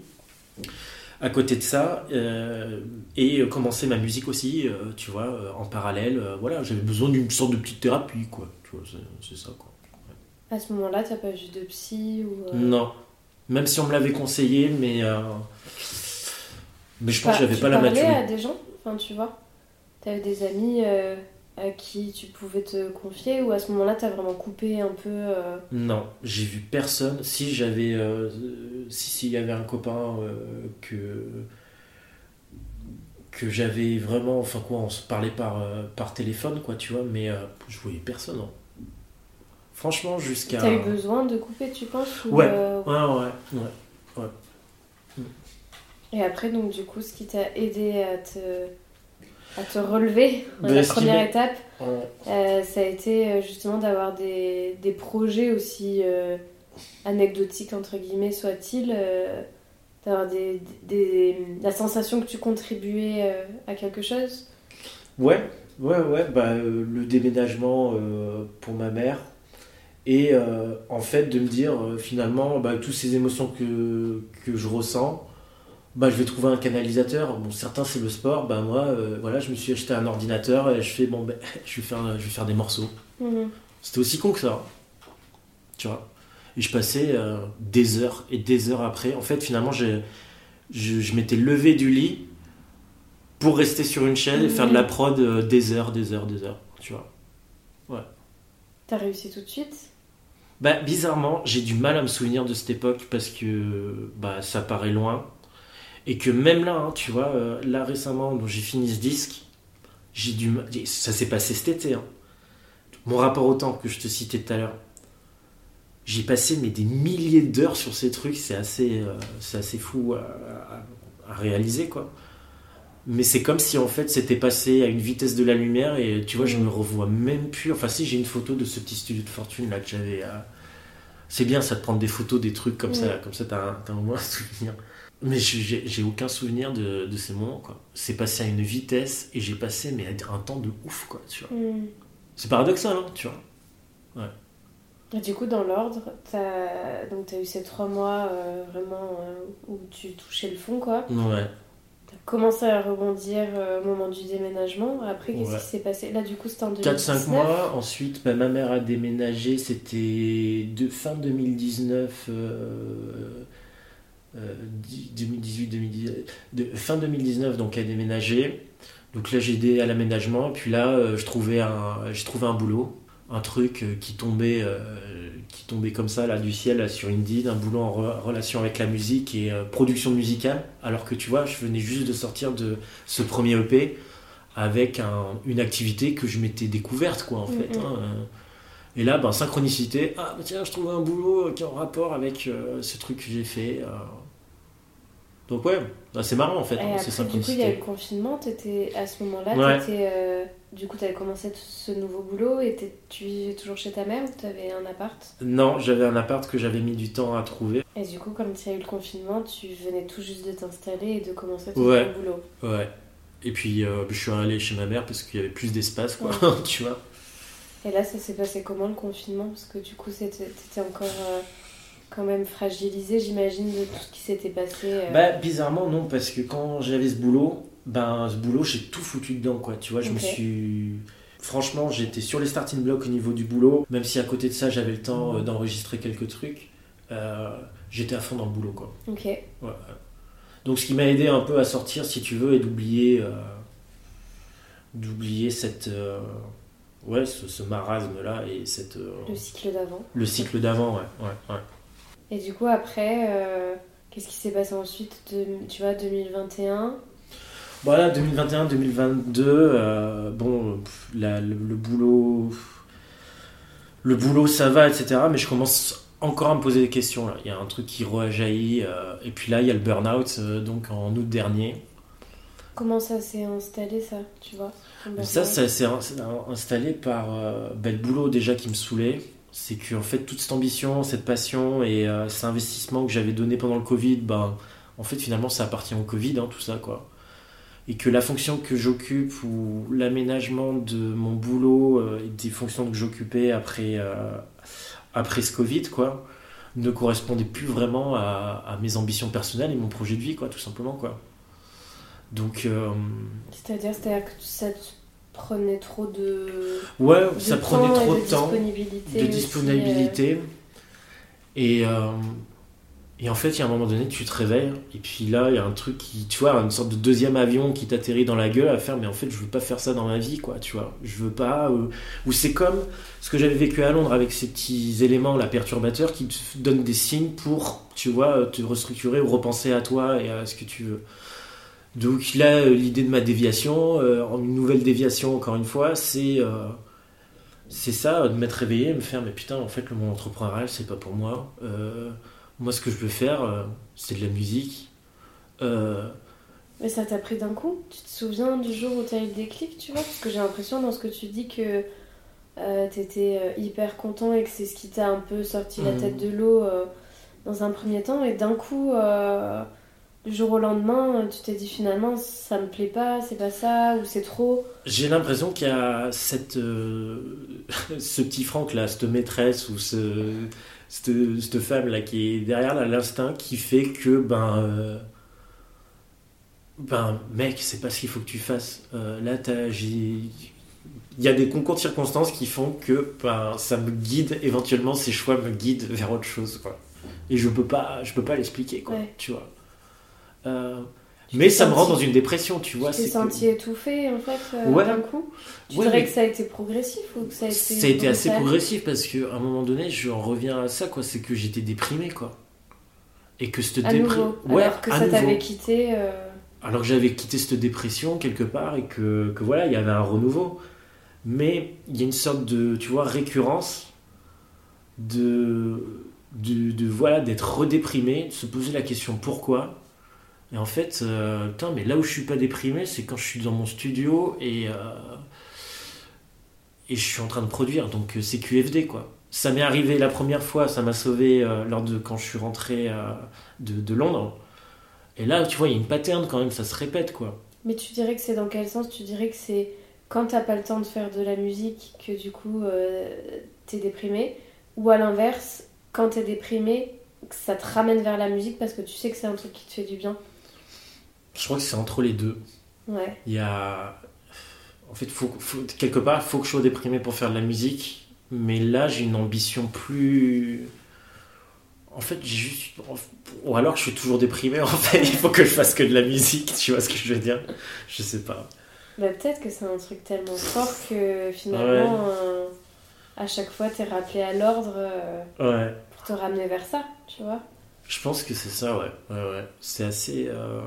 à côté de ça euh, et euh, commencer ma musique aussi, euh, tu vois, en parallèle. voilà, j'avais besoin d'une sorte de petite thérapie, quoi. Tu vois, c'est- ça, quoi. À ce moment-là, t'as pas vu de psy ou. Non, même si on me l'avait conseillé, mais mais je pense que j'avais tu pas la maturité. à des gens? Enfin, tu vois T'avais des amis à qui tu pouvais te confier ou à ce moment-là, t'as vraiment coupé un peu euh, Non, j'ai vu personne. Si j'avais, euh, si s'il y avait un copain euh, que que j'avais vraiment, enfin quoi, on se parlait par euh, par téléphone, quoi, tu vois, mais euh, je voyais personne. hein. Franchement, jusqu'à. T'as eu besoin de couper, tu penses ou, Ouais. euh, Ouais, ouais, ouais. Et après, donc, du coup, ce qui t'a aidé à te, à te relever, Ben, la première étape, Ouais. euh, ça a été justement d'avoir des, des projets aussi euh, anecdotiques, entre guillemets, soit-il, euh, d'avoir des, des- la sensation que tu contribuais euh, à quelque chose? Ouais, ouais, ouais, bah, euh, le déménagement pour ma mère. Et en fait, de me dire finalement, bah, toutes ces émotions que, que je ressens, bah, je vais trouver un canalisateur. Bon, certains, c'est le sport. Bah, moi, euh, voilà, je me suis acheté un ordinateur et je fais, bon, ben, je, vais faire, je vais faire des morceaux. Mhm. C'était aussi con que ça. Tu vois? Et je passais euh, des heures et des heures après. En fait, finalement, je, je m'étais levé du lit pour rester sur une chaise et faire de la prod euh, des heures, des heures, des heures. Tu vois T'as réussi tout de suite? Bah, bizarrement, j'ai du mal à me souvenir de cette époque parce que bah, ça paraît loin. Et que même là, hein, tu vois, euh, là récemment, dont j'ai fini ce disque, j'ai du mal- Ça s'est passé cet été. hein. Mon rapport au temps que je te citais tout à l'heure. J'ai passé mais, des milliers d'heures sur ces trucs, c'est assez, euh, c'est assez fou à, à- à réaliser, quoi. Mais c'est comme si en fait c'était passé à une vitesse de la lumière et tu vois, je me revois même plus. Enfin, si j'ai une photo de ce petit studio de fortune là que j'avais. à- C'est bien ça de prendre des photos, des trucs comme ça, Ouais. comme ça t'as t'as au moins un souvenir. Mais j'ai j'ai aucun souvenir de, de ces moments, quoi. C'est passé à une vitesse et j'ai passé mais un temps de ouf, quoi, tu vois. Mhm. C'est paradoxal, hein, tu vois. Et du coup, dans l'ordre, t'as t'as eu ces trois mois euh, vraiment euh, où tu touchais le fond, quoi. Ouais. T'as commencé à rebondir euh, au moment du déménagement. Après, qu'est-ce Ouais. qui s'est passé? Là, du coup, c'était en 2019. 4-5 mois, ensuite bah, ma mère a déménagé, c'était de fin 2019, euh, euh, dix- 2018, 2010, de, fin 2019 donc elle a déménagé. Donc là j'ai aidé à l'aménagement, puis là je trouvais un, j'ai trouvé un boulot, un truc euh, qui tombait, euh, qui tombait comme ça là du ciel là, sur Indeed, un boulot en re- relation avec la musique et euh, production musicale, alors que tu vois je venais juste de sortir de ce premier EP avec un- une activité que je m'étais découverte quoi en fait. Hein. Et là, ben, synchronicité, ah bah tiens, je trouve un boulot qui est en rapport avec euh, ce truc que j'ai fait. Donc ouais, bah, c'est marrant en fait, hein, c'est du coup, il y a eu le confinement. T'étais à ce moment-là, Ouais. t'étais, euh, du coup, t'avais commencé t- ce nouveau boulot et tu vivais toujours chez ta mère ou t'avais un appart? Non, j'avais un appart que j'avais mis du temps à trouver. Et du coup, comme il y a eu le confinement, tu venais tout juste de t'installer et de commencer ton Ouais. nouveau boulot. Ouais. Et puis euh, je suis allé chez ma mère parce qu'il y avait plus d'espace, quoi, tu vois. Et là, ça s'est passé comment le confinement? Parce que du coup, t'étais encore euh, quand même fragilisé, j'imagine, de tout ce qui s'était passé. euh. Bah bizarrement non, parce que quand j'avais ce boulot, ben ce boulot j'ai tout foutu dedans, quoi. Tu vois, je me suis... Franchement, j'étais sur les starting blocks au niveau du boulot, même si à côté de ça j'avais le temps euh, d'enregistrer quelques trucs. euh, j'étais à fond dans le boulot, quoi. Ok. Ouais. Donc ce qui m'a aidé un peu à sortir, si tu veux, et d'oublier, euh, d'oublier cette, euh, ouais, ce, ce marasme-là et cette, Le cycle d'avant. le cycle d'avant, ouais, ouais, ouais. Et du coup, après, qu'est-ce qui s'est passé ensuite? De, Tu vois, 2021 Voilà, 2021-2022, euh, bon, pff, la- le, le boulot, le boulot ça va, etc. Mais je commence encore à me poser des questions. Là. Il y a un truc qui rejaillit, euh, et puis là il y a le burn-out, euh, donc en août dernier. Comment ça s'est installé, ça Tu vois Ça, s'est installé par ben, le boulot déjà qui me saoulait. C'est que en fait toute cette ambition, cette passion et cet investissement que j'avais donné pendant le Covid, ben en fait finalement ça appartient au Covid, hein, tout ça quoi. Et que la fonction que j'occupe ou l'aménagement de mon boulot euh, et des fonctions que j'occupais après euh, après ce Covid quoi ne correspondait plus vraiment à, à mes ambitions personnelles et mon projet de vie quoi tout simplement quoi. Donc euh, C'est-à-dire, c'est-à-dire que ça te prenait trop de. ouais, de ça temps prenait trop de temps. disponibilité. de disponibilité. Et, et en fait, il y a un moment donné, tu te réveilles, et puis là, il y a un truc qui, tu vois, une sorte de deuxième avion qui t'atterrit dans la gueule à faire, mais en fait, je veux pas faire ça dans ma vie, quoi, tu vois. Je veux pas. euh, Ou c'est comme ce que j'avais vécu à Londres avec ces petits éléments, là, perturbateurs, qui te donnent des signes pour, tu vois, te restructurer ou repenser à toi et à ce que tu veux. Donc là, euh, l'idée de ma déviation, euh, une nouvelle déviation, encore une fois, c'est. c'est ça, de m'être réveillé, me faire, mais putain, en fait, le monde entrepreneurial, c'est pas pour moi. Moi, ce que je veux faire, euh, c'est de la musique. Euh, Mais ça t'a pris d'un coup? Tu te souviens du jour où t'as eu le déclic, tu vois? Parce que j'ai l'impression dans ce que tu dis que euh, t'étais euh, hyper content et que c'est ce qui t'a un peu sorti la tête de l'eau dans un premier temps. Et d'un coup, du jour au lendemain, tu t'es dit finalement ça me plaît pas, c'est pas ça, ou c'est trop. J'ai l'impression qu'il y a cette, ce petit Franck là, cette maîtresse ou ce, cette, cette femme là qui est derrière l'instinct qui fait que ben, euh, ben mec, c'est pas ce qu'il faut que tu fasses. Euh, là, il y a des concours de circonstances qui font que ben, ça me guide, éventuellement, ces choix me guident vers autre chose, quoi. Et je peux pas, je peux pas l'expliquer, quoi, Ouais. tu vois. Euh, mais ça me rend dans une dépression, tu vois. Tu t'es que- senti étouffé en fait euh, Ouais. d'un coup Tu Ouais, dirais mais- que ça a été progressif ou que ça a été. Ça a été assez progressif parce qu'à un moment donné, je reviens à ça, quoi. C'est que j'étais déprimé, quoi. Et que cette dépression. nouveau. alors que ça t'avait quitté. euh, Alors que j'avais quitté cette dépression quelque part et que, que voilà, il y avait un renouveau. Mais il y a une sorte de, tu vois, récurrence de, de, de, voilà, d'être redéprimé, de se poser la question pourquoi. Et en fait, euh, putain, mais là où je suis pas déprimé, c'est quand je suis dans mon studio et, euh, et je suis en train de produire. Donc euh, c'est QFD, quoi. Ça m'est arrivé la première fois, ça m'a sauvé lors de quand je suis rentré de, de Londres. Et là, tu vois, il y a une pattern quand même, ça se répète, quoi. Mais tu dirais que c'est dans quel sens? Tu dirais que c'est quand t'as pas le temps de faire de la musique que du coup t'es déprimé? Ou à l'inverse, quand t'es déprimé, ça te ramène vers la musique parce que tu sais que c'est un truc qui te fait du bien? Je crois que c'est entre les deux. Ouais. Il y a. En fait, faut, faut- quelque part, il faut que je sois déprimé pour faire de la musique. Mais là, j'ai une ambition plus. En fait, j'ai juste. Ou alors, je suis toujours déprimé, en fait. Il faut que je fasse que de la musique, tu vois ce que je veux dire? Je sais pas. Bah, peut-être que c'est un truc tellement fort que finalement, euh, à chaque fois, t'es rappelé à l'ordre euh, Ouais. pour te ramener vers ça, tu vois? Je pense que c'est ça, ouais. Ouais, ouais. C'est assez. euh,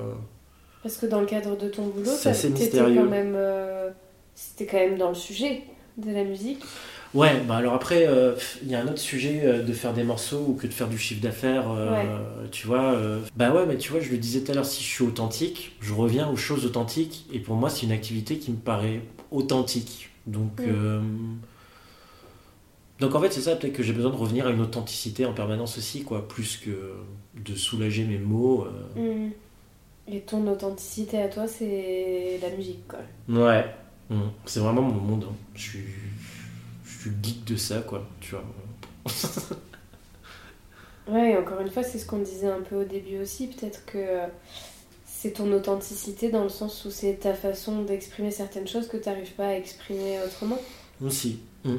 Parce que dans le cadre de ton boulot, mystérieux. quand même, euh, c'était quand même dans le sujet de la musique. Ouais, bah alors après, euh, il y a un autre sujet euh, de faire des morceaux ou que de faire du chiffre d'affaires, euh, Ouais. tu vois. bah ouais, mais tu vois, je le disais tout à l'heure, si je suis authentique, je reviens aux choses authentiques, et pour moi, c'est une activité qui me paraît authentique. Donc, Mm. donc en fait, c'est ça, peut-être que j'ai besoin de revenir à une authenticité en permanence aussi, quoi, plus que de soulager mes mots. euh. Et ton authenticité à toi, c'est la musique, quoi. Ouais, c'est vraiment mon monde. hein. Je suis, je suis geek de ça, quoi, tu vois. Ouais, et encore une fois, c'est ce qu'on disait un peu au début aussi. Peut-être que c'est ton authenticité dans le sens où c'est ta façon d'exprimer certaines choses que tu n'arrives pas à exprimer autrement. Aussi. Mm.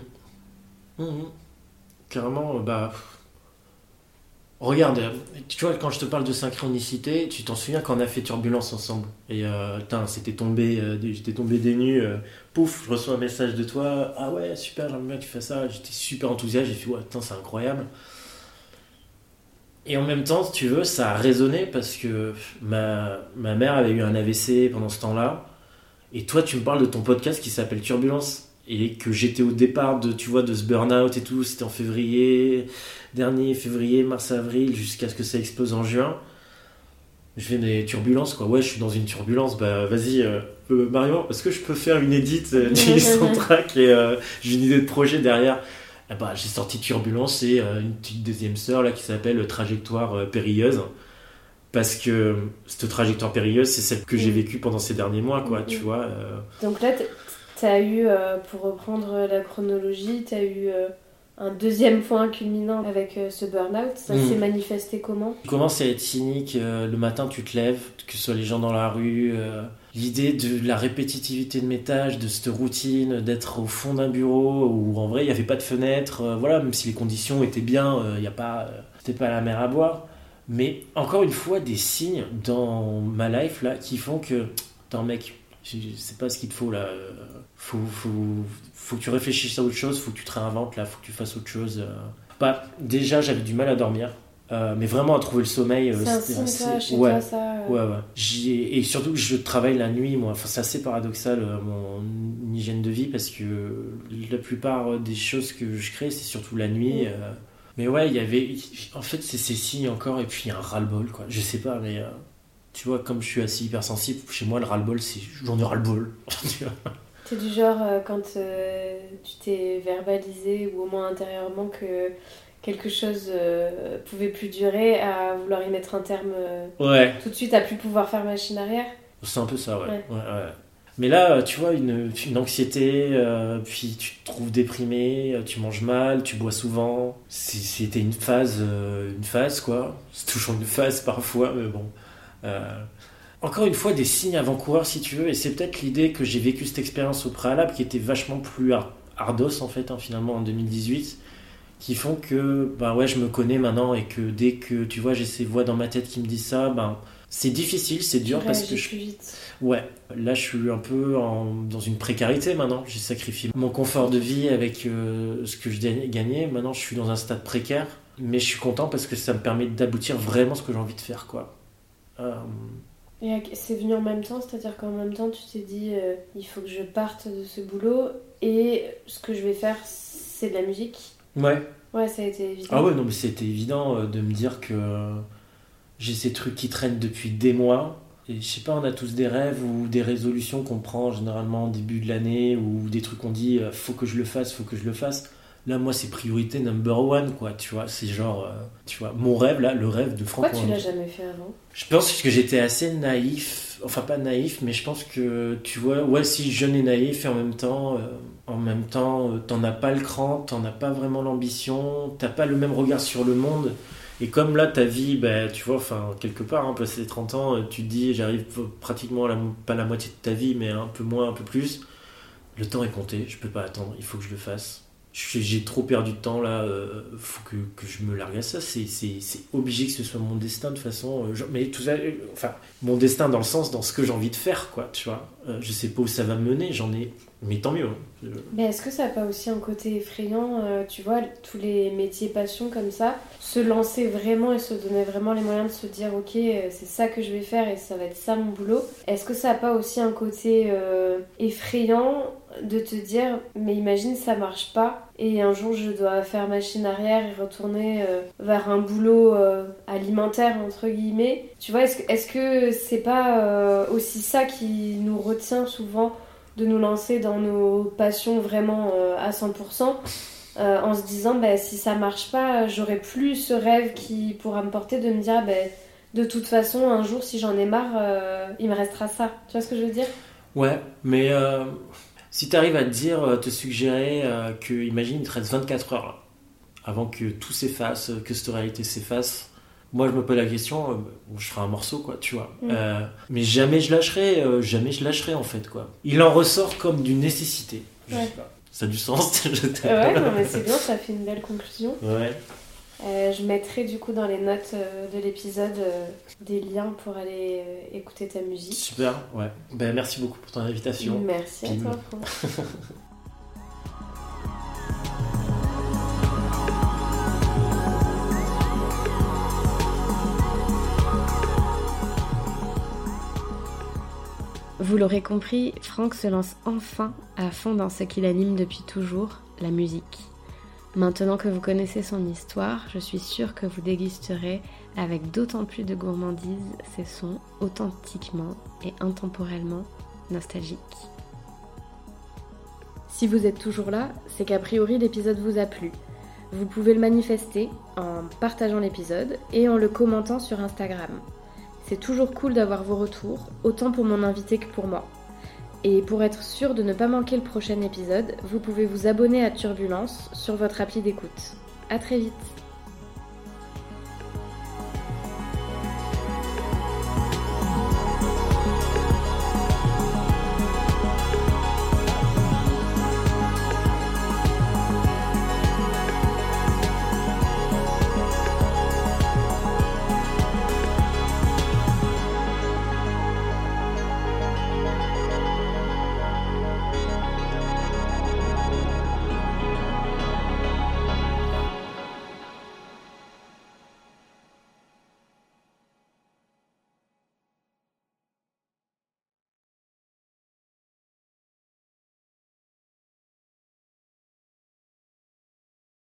Mm, mm. Carrément, euh, bah. Regarde, tu vois, quand je te parle de synchronicité, tu t'en souviens quand on a fait Turbulence ensemble Et euh, c'était tombé, euh, j'étais tombé des nues. euh, pouf, je reçois un message de toi. Ah ouais, super, j'aime bien que tu fasses ça. J'étais super enthousiaste, j'ai fait, ouais, putain, c'est incroyable. Et en même temps, tu veux, ça a résonné parce que ma, ma mère avait eu un AVC pendant ce temps-là. Et toi, tu me parles de ton podcast qui s'appelle Turbulence. Et que j'étais au départ de, tu vois, de ce burn-out et tout. C'était en février, dernier février, mars, avril, jusqu'à ce que ça explose en juin. Je fais des turbulences, quoi. Ouais, je suis dans une turbulence. Bah, vas-y, euh, euh, Marion, est-ce que je peux faire une édite euh, du soundtrack et euh, j'ai une idée de projet derrière ah bah, J'ai sorti Turbulence et une petite deuxième sœur là qui s'appelle Trajectoire périlleuse. Parce que cette trajectoire périlleuse, c'est celle que j'ai vécue pendant ces derniers mois, quoi, Mm, tu mm. vois. euh, Donc là, tu as eu, euh, pour reprendre la chronologie, tu as eu euh, un deuxième point culminant avec euh, ce burn-out. Ça Mm. s'est manifesté comment? Tu commences à être cynique, le matin tu te lèves, que ce soit les gens dans la rue, l'idée de la répétitivité de mes tâches, de cette routine, d'être au fond d'un bureau où en vrai il n'y avait pas de fenêtre, voilà, même si les conditions étaient bien, il y a pas, c'était pas la mer à boire. Mais encore une fois, des signes dans ma life là qui font que, attends mec, sais pas ce qu'il te faut là, euh, faut, faut, faut que tu réfléchisses à autre chose, faut que tu te réinventes là, faut que tu fasses autre chose. euh. Bah, déjà j'avais du mal à dormir. Euh, mais vraiment à trouver le sommeil, euh, C'est un assez- ouais. toi, ça euh, Ouais, ouais. Et surtout je travaille la nuit, moi. Enfin, c'est assez paradoxal, mon hygiène de vie, parce que la plupart des choses que je crée, c'est surtout la nuit. Mm. Mais ouais, il y avait. En fait, c'est ces signes encore, et puis il y a un ras-le-bol, quoi. Je sais pas, mais. Tu vois, comme je suis assez hypersensible, chez moi, le ras-le-bol, c'est. J'en ai ras-le-bol. T'es du genre, euh, quand euh, tu t'es verbalisé, ou au moins intérieurement, que quelque chose euh, pouvait plus durer, à vouloir y mettre un terme euh, ouais. tout de suite, à plus pouvoir faire machine arrière? C'est un peu ça, ouais. Ouais. Ouais, ouais. Mais là, tu vois, une, une anxiété, puis tu te trouves déprimé, tu manges mal, tu bois souvent. C'était une phase, une phase quoi. C'est toujours une phase parfois, mais bon. Euh, encore une fois des signes avant-coureurs si tu veux, et c'est peut-être l'idée que j'ai vécu cette expérience au préalable qui était vachement plus ar- ardos en fait hein, finalement en 2018, qui font que bah ouais je me connais maintenant et que dès que tu vois j'ai ces voix dans ma tête qui me disent ça, ben c'est difficile, c'est dur parce que je vite. Ouais, là je suis un peu en- dans une précarité maintenant. J'ai sacrifié mon confort de vie avec euh, ce que je gagnais. Maintenant je suis dans un stade précaire, mais je suis content parce que ça me permet d'aboutir vraiment ce que j'ai envie de faire. quoi. Euh, Et c'est venu en même temps, c'est-à-dire qu'en même temps, tu t'es dit, euh, il faut que je parte de ce boulot et ce que je vais faire, c'est de la musique. ouais. Ouais, ça a été évident. Ah ouais, non mais c'était évident euh, de me dire que j'ai ces trucs qui traînent depuis des mois. Et je sais pas, on a tous des rêves ou des résolutions qu'on prend généralement au début de l'année ou des trucs qu'on dit faut que je le fasse, faut que je le fasse. Là, moi, c'est priorité number one, quoi, tu vois. C'est genre, euh, tu vois, mon rêve, là, le rêve de Pourquoi Franck. tu l'as jamais fait avant? Je pense que j'étais assez naïf, enfin pas naïf, mais je pense que, tu vois, ouais, si jeune et naïf, et en même temps, euh, en même temps, euh, t'en as pas le cran, t'en as pas vraiment l'ambition, t'as pas le même regard sur le monde. Et comme là, ta vie, bah, tu vois, enfin, quelque part, hein, passé les 30 ans, tu te dis, j'arrive pratiquement à la, pas la moitié de ta vie, mais un peu moins, un peu plus. Le temps est compté, je peux pas attendre, il faut que je le fasse. J'ai trop perdu de temps là, euh, faut que, je me largue à ça. C'est obligé que ce soit mon destin de façon. euh, mais tout ça, euh, enfin, mon destin dans le sens, dans ce que j'ai envie de faire, quoi, tu vois. Je sais pas où ça va me mener, j'en ai. Mais tant mieux. hein. Mais est-ce que ça n'a pas aussi un côté effrayant, euh, tu vois, tous les métiers passion comme ça, se lancer vraiment et se donner vraiment les moyens de se dire, ok, euh, c'est ça que je vais faire et ça va être ça mon boulot. Est-ce que ça n'a pas aussi un côté euh, effrayant de te dire, mais imagine ça marche pas et un jour je dois faire machine arrière et retourner vers un boulot alimentaire entre guillemets. Tu vois, est-ce que c'est pas aussi ça qui nous retient souvent de nous lancer dans nos passions vraiment euh, à 100% euh, en se disant bah, si ça marche pas, j'aurai plus ce rêve qui pourra me porter de me dire bah, de toute façon un jour si j'en ai marre, euh, il me restera ça. Tu vois ce que je veux dire? Ouais, mais euh, si tu arrives à te dire, euh, te suggérer euh, que, imagine, il te reste 24 heures avant que tout s'efface, que cette réalité s'efface. Moi, je me pose la question, euh, je ferai un morceau, quoi, tu vois. Mm. Euh, mais jamais je lâcherai, euh, jamais je lâcherai, en fait, quoi. Il en ressort comme d'une nécessité. Je Ouais. sais pas. Ça a du sens, je Ouais, non, mais c'est bien, ça fait une belle conclusion. Ouais. Je mettrai du coup dans les notes de l'épisode des liens pour aller écouter ta musique. Super, ouais. Ben, merci beaucoup pour ton invitation. Merci à toi, Franck. Vous l'aurez compris, Franck se lance enfin à fond dans ce qu'il anime depuis toujours, la musique. Maintenant que vous connaissez son histoire, je suis sûre que vous dégusterez avec d'autant plus de gourmandise ces sons authentiquement et intemporellement nostalgiques. Si vous êtes toujours là, c'est qu'a priori l'épisode vous a plu. Vous pouvez le manifester en partageant l'épisode et en le commentant sur Instagram. C'est toujours cool d'avoir vos retours, autant pour mon invité que pour moi. Et pour être sûr de ne pas manquer le prochain épisode, vous pouvez vous abonner à Turbulence sur votre appli d'écoute. A très vite